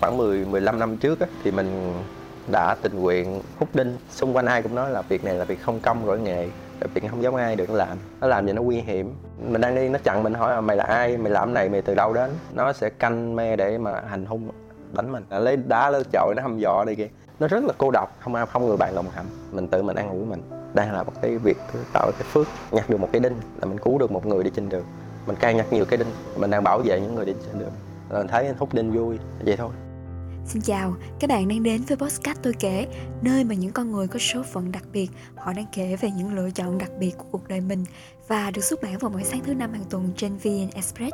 khoảng 10 15 năm trước á, thì mình đã tình nguyện hút đinh. Xung quanh ai cũng nói là việc này là việc không công rỗi nghề là việc không giống ai được làm. Nó làm gì nó nguy hiểm. Mình đang đi nó chặn mình hỏi là mày là ai mày làm này mày từ đâu đến? Nó sẽ canh me để mà hành hung đánh mình. Lấy đá lên chọi nó hăm dọa đi kia. Nó rất là cô độc không ai không người bạn đồng hành. Mình tự mình ăn ủi mình. Đang là một cái việc tạo cái phước. Nhặt được một cái đinh là mình cứu được một người đi trên đường. Mình càng nhặt nhiều cái đinh. Mình đang bảo vệ những người đi trên đường. Là mình thấy hút đinh vui vậy thôi. Xin chào, các bạn đang đến với Postcard Tôi Kể Nơi mà những con người có số phận đặc biệt Họ đang kể về những lựa chọn đặc biệt của cuộc đời mình Và được xuất bản vào mỗi sáng thứ năm hàng tuần trên VN Express.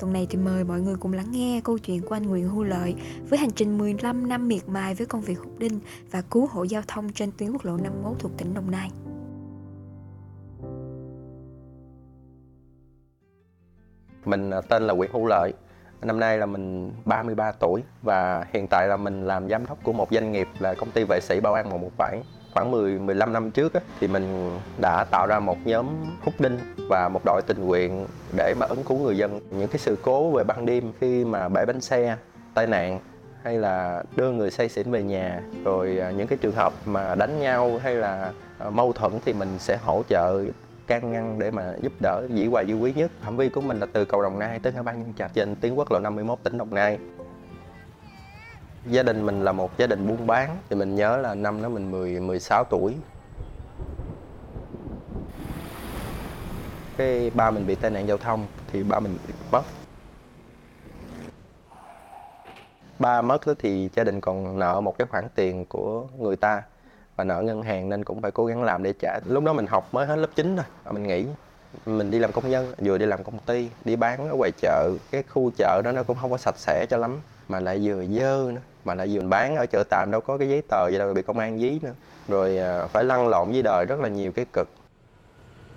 Tuần này thì mời mọi người cùng lắng nghe câu chuyện của anh Nguyễn Hưu Lợi Với hành trình 15 năm miệt mài với công việc hút đinh Và cứu hộ giao thông trên tuyến quốc lộ 51 thuộc tỉnh Đồng Nai. Mình à, tên là Nguyễn Hữu Lợi. Năm nay là mình 33 tuổi và hiện tại là mình làm giám đốc của một doanh nghiệp là công ty vệ sĩ Bảo An 117. Khoảng 10 15 năm trước á, thì mình đã tạo ra một nhóm hút đinh và một đội tình nguyện để mà ứng cứu người dân những cái sự cố về ban đêm khi mà bể bánh xe, tai nạn hay là đưa người say xỉn về nhà rồi à, những cái trường hợp mà đánh nhau hay là à, mâu thuẫn thì mình sẽ hỗ trợ can ngăn để mà giúp đỡ dĩ hòa vi quý nhất. Phạm vi của mình là từ cầu đồng nai tới ngã ba nhân trạch trên tuyến quốc lộ 51 tỉnh đồng nai. Gia đình mình là một gia đình buôn bán, thì mình nhớ là năm đó mình 10 16 tuổi. Cái ba mình bị tai nạn giao thông thì ba mình mất. Ba mất thì gia đình còn nợ một cái khoản tiền của người ta và nợ ngân hàng nên cũng phải cố gắng làm để trả. Lúc đó mình học mới hết lớp 9 thôi mình nghĩ mình đi làm công nhân, vừa đi làm công ty, đi bán ở ngoài chợ, cái khu chợ đó nó cũng không có sạch sẽ cho lắm, mà lại vừa dơ nữa, mà lại vừa bán ở chợ tạm, đâu có cái giấy tờ gì đâu, bị công an dí nữa. Rồi à, phải lăn lộn với đời rất là nhiều cái cực.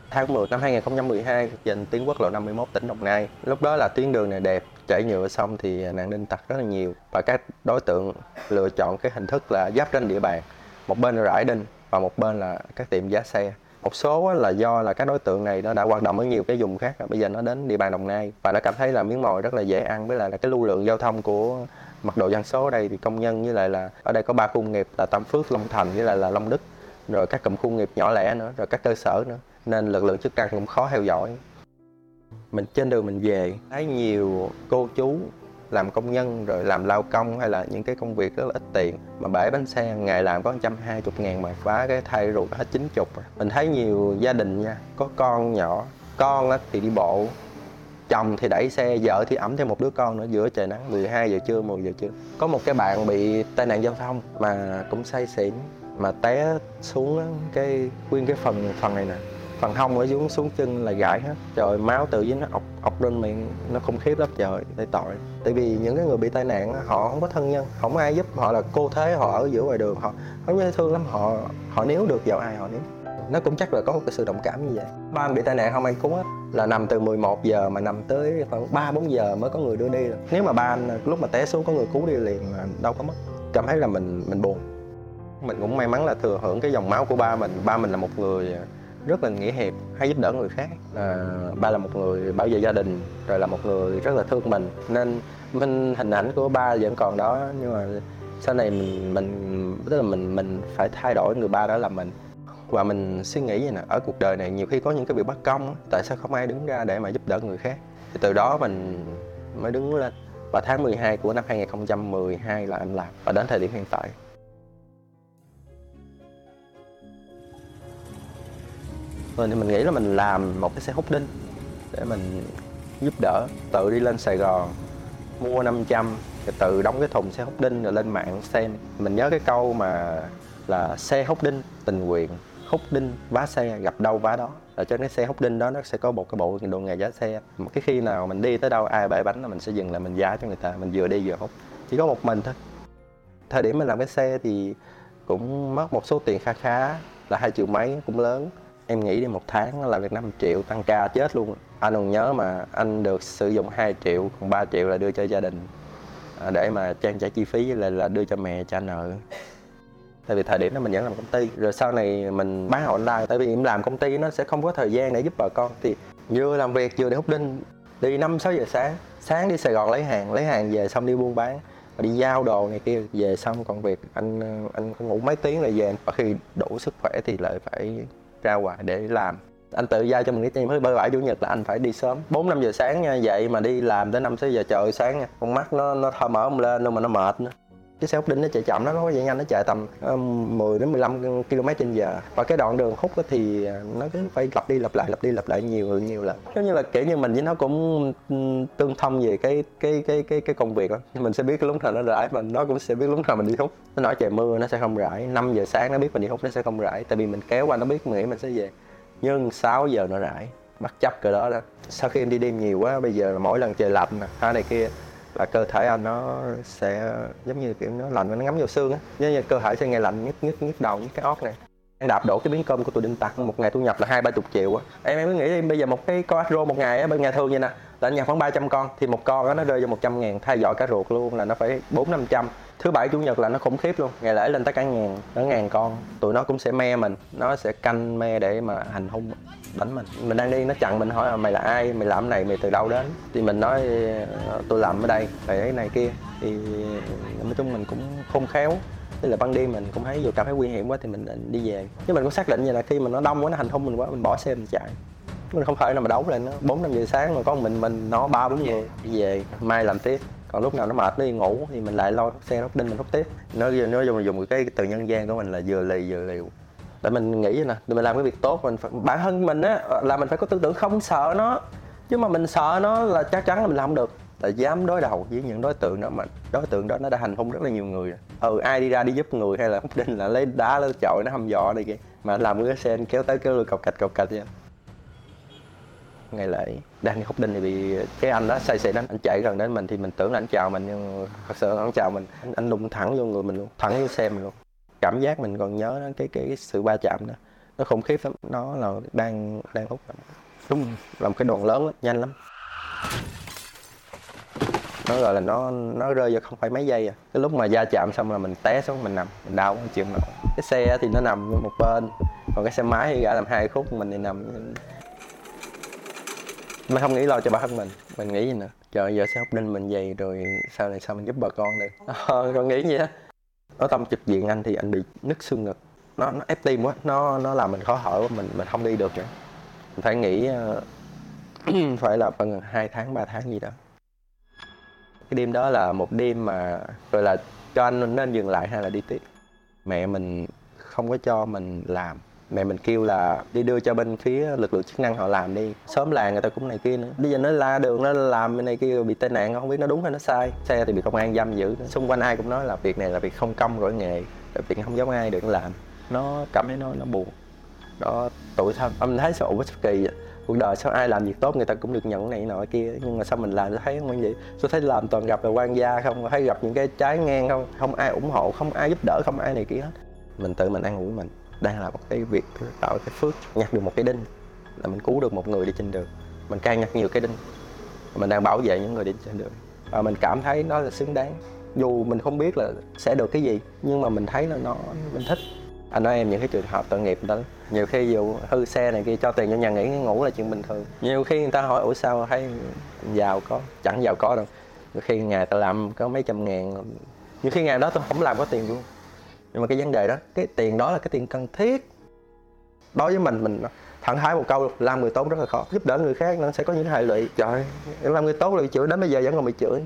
Tháng 10 năm 2012 trên tuyến quốc lộ 51 tỉnh Đồng Nai, lúc đó là tuyến đường này đẹp, chảy nhựa xong thì à, nạn đinh tặc rất là nhiều. Và các đối tượng lựa chọn cái hình thức là giáp ranh địa bàn một bên là rải đinh và một bên là các tiệm giá xe. Một số là do là các đối tượng này nó đã hoạt động ở nhiều cái vùng khác bây giờ nó đến địa bàn đồng nai và nó cảm thấy là miếng mồi rất là dễ ăn, với lại là cái lưu lượng giao thông của mật độ dân số ở đây thì công nhân với lại là ở đây có ba khu nghiệp là tam phước, long thành với lại là long đức, rồi các cụm khu nghiệp nhỏ lẻ nữa, rồi các cơ sở nữa. Nên lực lượng chức năng cũng khó theo dõi. Mình trên đường mình về, thấy nhiều cô chú làm công nhân, rồi làm lao công, hay là những cái công việc rất là ít tiền. Mà bể bánh xe ngày làm có 120 ngàn mà phá cái thay rồi hết 90 mình thấy nhiều gia đình nha, có con nhỏ, con thì đi bộ, chồng thì đẩy xe, vợ thì ẩm thêm một đứa con nữa, giữa trời nắng 12 giờ trưa 10 giờ trưa. Có một cái bạn bị tai nạn giao thông mà cũng say xỉn, mà té xuống cái nguyên cái phần phần này nè phần hông ở xuống xuống chân là gãy hết. Trời máu tự dưới nó ọc ọc lên miệng, nó khủng khiếp lắm. Trời tại tội. Tại vì những cái người bị tai nạn họ không có thân nhân, không ai giúp họ là cô thế họ ở giữa ngoài đường. Họ không dễ thương lắm, họ họ níu được vào ai họ níu. Nó cũng chắc là có một cái sự đồng cảm như vậy. Ba anh bị tai nạn không ai cứu á là nằm từ 11 giờ mà nằm tới khoảng ba bốn giờ mới có người đưa đi. Nếu mà ba anh, lúc mà té xuống có người cứu đi liền là đâu có mất. Cảm thấy là mình mình buồn. Mình cũng may mắn là thừa hưởng cái dòng máu của ba mình. Ba mình là một người rất là nghĩa hiệp hay giúp đỡ người khác. À, ba là một người bảo vệ gia đình rồi là một người rất là thương mình. Nên mình hình ảnh của ba vẫn còn đó nhưng mà sau này mình mình tức là mình mình phải thay đổi người ba đó là mình. Và mình suy nghĩ vậy nè ở cuộc đời này nhiều khi có những cái việc bất công tại sao không ai đứng ra để mà giúp đỡ người khác? Thì từ đó mình mới đứng lên. Và tháng 12 của năm 2012 là anh làm và đến thời điểm hiện tại. Rồi thì mình nghĩ là mình làm một cái xe hút đinh để mình giúp đỡ, tự đi lên Sài Gòn mua 500 rồi tự đóng cái thùng xe hút đinh rồi lên mạng xem. Mình nhớ cái câu mà là xe hút đinh, tình nguyện, hút đinh, vá xe, gặp đâu vá đó. Ở trên cái xe hút đinh đó nó sẽ có một cái bộ đồ nghề giá xe. Một cái khi nào mình đi tới đâu, ai bể bánh là mình sẽ dừng lại mình giá cho người ta, mình vừa đi vừa hút. Chỉ có một mình thôi. Thời điểm mình làm cái xe thì cũng mất một số tiền kha khá là hai triệu mấy cũng lớn em nghĩ đi một tháng là được 5 triệu tăng ca chết luôn. Anh còn nhớ mà anh được sử dụng 2 triệu còn 3 triệu là đưa cho gia đình. À, để mà trang trải chi phí là là đưa cho mẹ cha nợ. Tại vì thời điểm đó mình vẫn làm công ty. Rồi sau này mình bán online tại vì em làm công ty nó sẽ không có thời gian để giúp bà con. Thì vừa làm việc vừa để hút đinh. Đi năm sáu giờ sáng sáng đi sài gòn lấy hàng lấy hàng về xong đi buôn bán. Đi giao đồ này kia về xong còn việc. Anh anh ngủ mấy tiếng là về. Và khi đủ sức khỏe thì lại phải ra ngoài để làm. Anh tự giao cho mình cái team nhiệm thứ bảy chủ nhật là anh phải đi sớm. Bốn năm giờ sáng nha, dậy mà đi làm tới năm sáu giờ trời sáng nha. Con mắt nó nó thơ mở không lên đâu mà nó mệt nữa cái xe hút đinh nó chạy chậm nó có chạy nhanh nó chạy tầm ờ, 10 đến 15 km trên giờ. Và cái đoạn đường hút thì nó cứ phải lặp đi lặp lại, lặp đi lặp lại nhiều nhiều lần. Giống như là kiểu như mình với nó cũng ừ, tương thông về cái cái cái cái cái công việc đó mình sẽ biết cái lúc nào nó rải mà nó cũng sẽ biết lúc nào mình đi hút. Nó nói trời mưa nó sẽ không rải 5 giờ sáng nó biết mình đi hút nó sẽ không rải. Tại vì mình kéo qua nó biết mình nghĩ mình sẽ về. Nhưng 6 giờ nó rải bắt chấp cái đó đó. Sau khi em đi đêm nhiều quá, bây giờ là mỗi lần trời lạnh nè, hai này kia là cơ thể anh nó sẽ, giống như kiểu nó lạnh và nó ngấm vào xương á. Giống như cơ thể sẽ ngày lạnh, nhức nhức nhức đầu, nhức cái óc này. Em đạp đổ cái miếng cơm của tụi đinh tặc một ngày thu nhập là hai ba chục triệu á. Em em cứ nghĩ bây giờ một cái con rô một ngày á, bên ngày thường vậy nè, là anh nhập khoảng 300 con, thì một con đó nó rơi vào 100 ngàn, thay dõi cá ruột luôn, là nó phải bốn năm trăm. Thứ bảy, chủ nhật là nó khủng khiếp luôn, ngày lễ lên tới cả ngàn tới ngàn con. Tụi nó cũng sẽ me mình, nó sẽ canh me để mà hành hung đánh mình. Mình đang đi, nó chặn mình, hỏi mày là ai, mày làm này, mày từ đâu đến? Thì mình nói ờ, tôi làm ở đây, tại cái này kia. Thì, nói chung mình cũng khôn khéo. Tức là ban đêm mình cũng thấy dù cảm thấy nguy hiểm quá thì mình định đi về. Nhưng mình cũng xác định như là khi mà nó đông quá, nó hành hung mình quá, mình bỏ xe mình chạy. Mình không thể nào mà đấu lên nó. Bốn, năm giờ sáng mà có mình mình, nó ba, bốn người đi về, mai làm tiếp. Còn lúc nào nó mệt, nó đi ngủ thì mình lại lôi xe nó đinh mình hút tiếp. Nó nó dùng dùng cái từ nhân gian của mình là vừa lì, vừa liều tại mình nghĩ nè mình làm cái việc tốt mình phải, bản thân mình á là mình phải có tư tưởng không sợ nó chứ mà mình sợ nó là chắc chắn là mình làm không được. Là dám đối đầu với những đối tượng đó mà đối tượng đó nó đã hành hung rất là nhiều người ừ ai đi ra đi giúp người hay là hút đinh là lấy đá lấy chọi nó hăm dọa này kia mà làm cái xe kéo tới kéo lui cọc cạch cọc cạch vậy. Ngày lễ đang hút đinh thì bị cái anh đó say xỉn anh, anh chạy gần đến mình thì mình tưởng là anh chào mình nhưng thật sự anh chào mình. Anh, anh đụng thẳng vô người mình luôn thẳng vô xe mình luôn cảm giác mình còn nhớ cái cái, cái sự va chạm đó. Nó khủng khiếp lắm nó là đang đang hút đúng làm cái đoạn lớn lắm, nhanh lắm. Nó gọi là nó nó rơi vào không phải mấy giây à. Cái lúc mà va chạm xong là mình té xuống mình nằm mình đau chịu nổi cái xe thì nó nằm một bên còn cái xe máy thì gã làm hai khúc mình thì nằm mình không nghĩ lo cho bản thân mình mình nghĩ gì nữa. Trời giờ sẽ học đinh mình vậy rồi sau này sao mình giúp bà con được? Ờ, con nghĩ gì á ở tâm trực diện anh thì anh bị nứt xương ngực. Nó nó ép tim quá nó nó làm mình khó thở mình mình không đi được nữa. Mình phải nghĩ uh, ờ, phải là gần hai tháng 3 tháng gì đó. Cái đêm đó là một đêm mà rồi là cho anh nên dừng lại hay là đi tiếp? Mẹ mình không có cho mình làm mẹ mình kêu là đi đưa cho bên phía lực lượng chức năng họ làm đi. Sớm làng người ta cũng này kia nữa. Bây giờ nó la đường, nó làm bên này kia bị tai nạn, không biết nó đúng hay nó sai. Xe thì bị công an giam giữ. Xung quanh ai cũng nói là việc này là việc không công rồi nghề, là việc không giống ai được làm. Nó cảm thấy nó nó buồn. Đó tuổi thân. Mình thấy sợ bất kỳ vậy? Cuộc đời sao ai làm việc tốt người ta cũng được nhận này nọ kia. Nhưng mà sao mình làm tôi thấy không vậy tôi thấy làm toàn gặp là quan gia không? Thấy gặp những cái trái ngang không? Không ai ủng hộ, không ai giúp đỡ, không ai này kia hết. Mình tự mình ăn uống mình đang là một cái việc tạo cái phước, nhặt được một cái đinh, là mình cứu được một người đi trên đường. Mình càng nhặt nhiều cái đinh, mình đang bảo vệ những người đi trên đường. Và mình cảm thấy nó là xứng đáng. Dù mình không biết là sẽ được cái gì, nhưng mà mình thấy là nó, mình thích. Anh nói em những cái trường hợp tội nghiệp đó, nhiều khi dù hư xe này kia cho tiền cho nhà nghỉ ngủ là chuyện bình thường. Nhiều khi người ta hỏi, ủa sao thấy giàu có? Chẳng giàu có đâu. Nhiều khi ngày ta làm có mấy trăm ngàn. Nhiều khi ngày đó tôi không làm có tiền luôn nhưng mà cái vấn đề đó cái tiền đó là cái tiền cần thiết. Đối với mình mình thẳng thái một câu làm người tốt rất là khó giúp đỡ người khác nó sẽ có những hệ lụy. Trời. Em làm người tốt là bị chửi đến bây giờ vẫn còn bị chửi.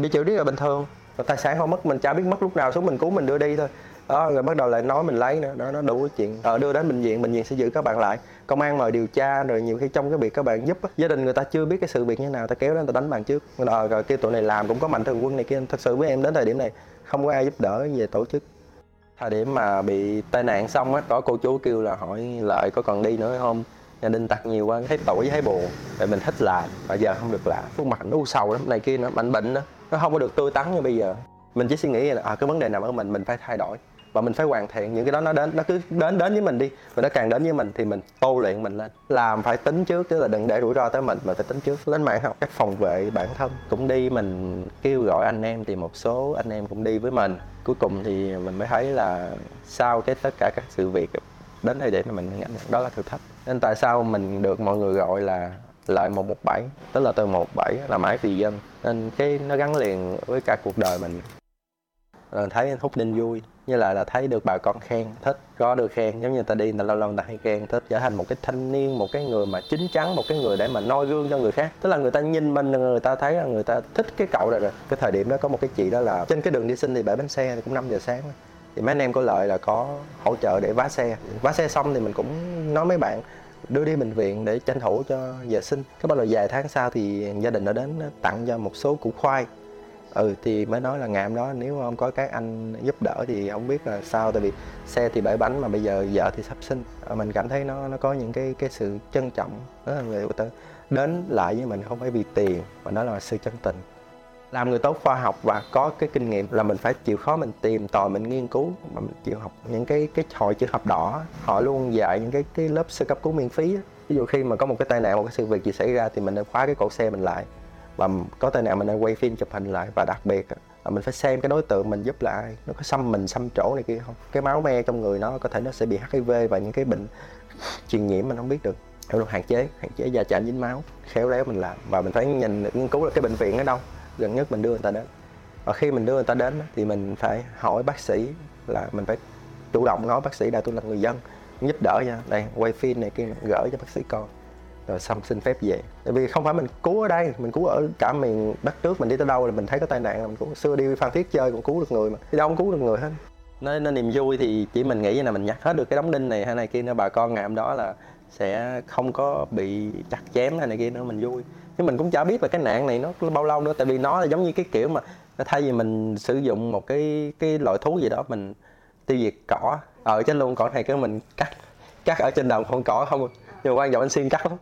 Bị chửi rất là bình thường. Tài sản không mất mình chả biết mất lúc nào xuống mình cứu mình đưa đi thôi. Đó rồi bắt đầu lại nói mình lấy nữa. Đó nó đủ cái chuyện. Ờ, đưa đến bệnh viện bệnh viện sẽ giữ các bạn lại. Công an mời điều tra rồi nhiều khi trong cái việc các bạn giúp gia đình người ta chưa biết cái sự việc như nào ta kéo đến ta đánh bạn trước. Ờ, rồi kêu tụi này làm cũng có mạnh thường quân này kia. Thật sự với em đến thời điểm này không có ai giúp đỡ về tổ chức thời điểm mà bị tai nạn xong á có cô chú kêu là hỏi lợi có còn đi nữa không? Gia đình tặc nhiều quá thấy tội thấy buồn. Tại mình thích làm bây giờ không được làm. Khuôn mặt nó u sầu lắm này kia nó mạnh bệnh đó nó không có được tươi tắn như bây giờ. Mình chỉ suy nghĩ là à, cái vấn đề nằm ở mình mình phải thay đổi và mình phải hoàn thiện những cái đó, nó đến, nó cứ đến đến với mình đi. Và nó càng đến với mình thì mình tu luyện, mình lên làm phải tính trước chứ là đừng để rủi ro tới mình mà phải tính trước. Lên mạng học cách phòng vệ bản thân cũng đi, mình kêu gọi anh em thì một số anh em cũng đi với mình. Cuối cùng thì mình mới thấy là sau cái tất cả các sự việc đến thời điểm mà mình nhận đó là thử thách. Nên tại sao mình được mọi người gọi là lại 117 tức là từ 17 là mãi vì dân. Nên cái nó gắn liền với cả cuộc đời mình rồi thấy hút đinh vui như là là thấy được bà con khen, thích, có được khen, giống như ta đi là ta lâu lâu ta hay khen, thích trở thành một cái thanh niên, một cái người mà chín chắn, một cái người để mà noi gương cho người khác. Tức là người ta nhìn mình, người ta thấy là người ta thích cái cậu này rồi. Cái thời điểm đó có một cái chị đó là trên cái đường đi sinh thì bãi bánh xe thì cũng 5 giờ sáng. Thì mấy anh em có lợi là có hỗ trợ để vá xe. Vá xe xong thì mình cũng nói mấy bạn, đưa đi bệnh viện để tranh thủ cho vệ sinh cái bao giờ vài tháng sau thì gia đình đã đến tặng cho một số củ khoai ừ thì mới nói là ngày hôm đó nếu không có các anh giúp đỡ thì không biết là sao, tại vì xe thì bể bánh mà bây giờ vợ thì sắp sinh. Ờ, mình cảm thấy nó nó có những cái cái sự trân trọng đó là người ta đến lại với mình không phải vì tiền, mà nó là sự chân tình. Làm người tốt khoa học và có cái kinh nghiệm là mình phải chịu khó mình tìm tòi, mình nghiên cứu, mà mình chịu học những cái cái hội chữ thập đỏ. Họ luôn dạy những cái cái lớp sơ cấp cứu miễn phí ví dụ khi mà có một cái tai nạn, một cái sự việc gì xảy ra thì mình nên khóa cái cổ xe mình lại và có tai nào mình đang quay phim chụp hình lại và đặc biệt là mình phải xem cái đối tượng mình giúp là ai nó có xăm mình xăm chỗ này kia không? Cái máu me trong người nó có thể nó sẽ bị hiv và những cái bệnh truyền nhiễm mình không biết được. Hiểu hạn chế hạn chế da chạm dính máu, khéo léo mình làm. Và mình phải nhìn, nghiên cứu là cái bệnh viện ở đâu, gần nhất mình đưa người ta đến. Và khi mình đưa người ta đến thì mình phải hỏi bác sĩ là mình phải chủ động nói bác sĩ là tôi là người dân, giúp đỡ nha. Đây, quay phim này kia, gửi cho bác sĩ coi rồi xong xin phép về. Tại vì không phải mình cứu ở đây mình cứu ở cả miền đất trước mình đi tới đâu là mình thấy có tai nạn là mình cứu. Xưa đi phan thiết chơi cũng cứu được người mà. Đi đâu cũng cứu được người hết. Nên, nên niềm vui thì chỉ mình nghĩ là mình nhặt hết được cái đống đinh này hay này kia nữa. Bà con ngày hôm đó là sẽ không có bị chặt chém hay này kia nữa mình vui. Nhưng mình cũng chả biết là cái nạn này nó bao lâu nữa tại vì nó là giống như cái kiểu mà thay vì mình sử dụng một cái cái loại thú gì đó mình tiêu diệt cỏ. Ờ, ở trên luôn cỏ này cái mình cắt cắt ở trên đồng con cỏ không à. nhưng mà quan trọng anh xuyên cắt lắm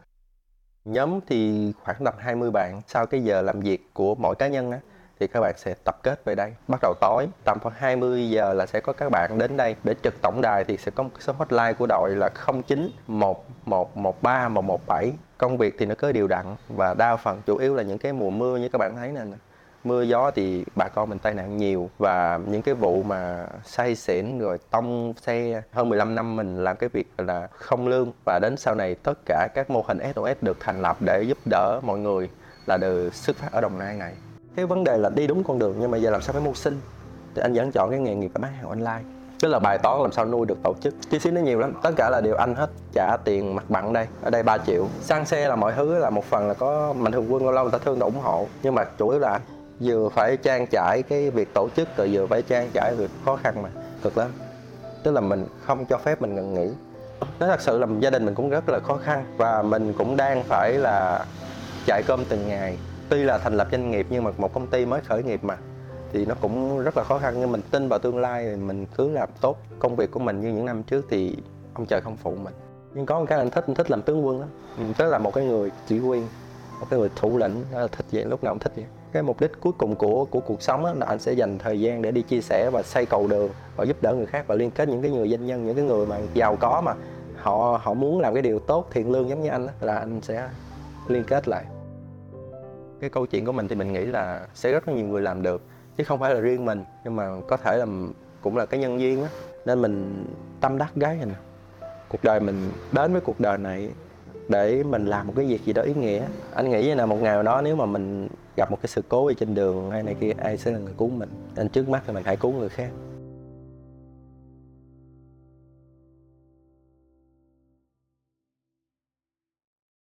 nhóm thì khoảng tầm 20 bạn. Sau cái giờ làm việc của mỗi cá nhân á, thì các bạn sẽ tập kết về đây. Bắt đầu tối, tầm khoảng 20 giờ là sẽ có các bạn đến đây. Để trực tổng đài thì sẽ có một số hotline của đội là 09 1113 117 công việc thì nó cứ đều đặn và đa phần chủ yếu là những cái mùa mưa như các bạn thấy nè mưa gió thì bà con mình tai nạn nhiều và những cái vụ mà say xỉn rồi tông xe hơn 15 năm mình làm cái việc là không lương. Và đến sau này tất cả các mô hình SOS được thành lập để giúp đỡ mọi người là đều xuất phát ở Đồng Nai này. Cái vấn đề là đi đúng con đường nhưng mà giờ làm sao phải mưu sinh? Thì anh vẫn chọn cái nghề nghiệp bán hàng online. Tức là bài toán làm sao nuôi được tổ chức. Chi phí nó nhiều lắm, tất cả là đều anh hết, trả tiền mặt bằng đây. Ở đây 3 triệu. Xăng xe là mọi thứ là một phần là có mạnh thường quân lâu lâu người ta thương ủng hộ. Nhưng mà chủ yếu là vừa phải trang trải cái việc tổ chức rồi vừa phải trang trải việc khó khăn mà cực lắm. Tức là mình không cho phép mình ngừng nghỉ. Nó thật sự là gia đình mình cũng rất là khó khăn và mình cũng đang phải là chạy cơm từng ngày. Tuy là thành lập doanh nghiệp nhưng mà một công ty mới khởi nghiệp mà thì nó cũng rất là khó khăn. Nhưng mình tin vào tương lai thì mình cứ làm tốt công việc của mình như những năm trước thì ông trời không phụ mình. Nhưng có một cái anh thích anh thích làm tướng quân đó, ừ, tức là một cái người chỉ huy một cái người thủ lĩnh là thích vậy lúc nào cũng thích vậy cái mục đích cuối cùng của của cuộc sống là anh sẽ dành thời gian để đi chia sẻ và xây cầu đường và giúp đỡ người khác và liên kết những cái người doanh nhân những cái người mà giàu có mà họ họ muốn làm cái điều tốt thiện lương giống như anh đó, là anh sẽ liên kết lại. Cái câu chuyện của mình thì mình nghĩ là sẽ rất là nhiều người làm được chứ không phải là riêng mình nhưng mà có thể là cũng là cái nhân duyên á. Nên mình tâm đắc gái này cuộc đời mình đến với cuộc đời này để mình làm một cái việc gì đó ý nghĩa. Anh nghĩ là một ngày nào đó nếu mà mình gặp một cái sự cố gì trên đường hay này kia, ai sẽ là người cứu mình? Nên trước mắt thì mình hãy cứu người khác.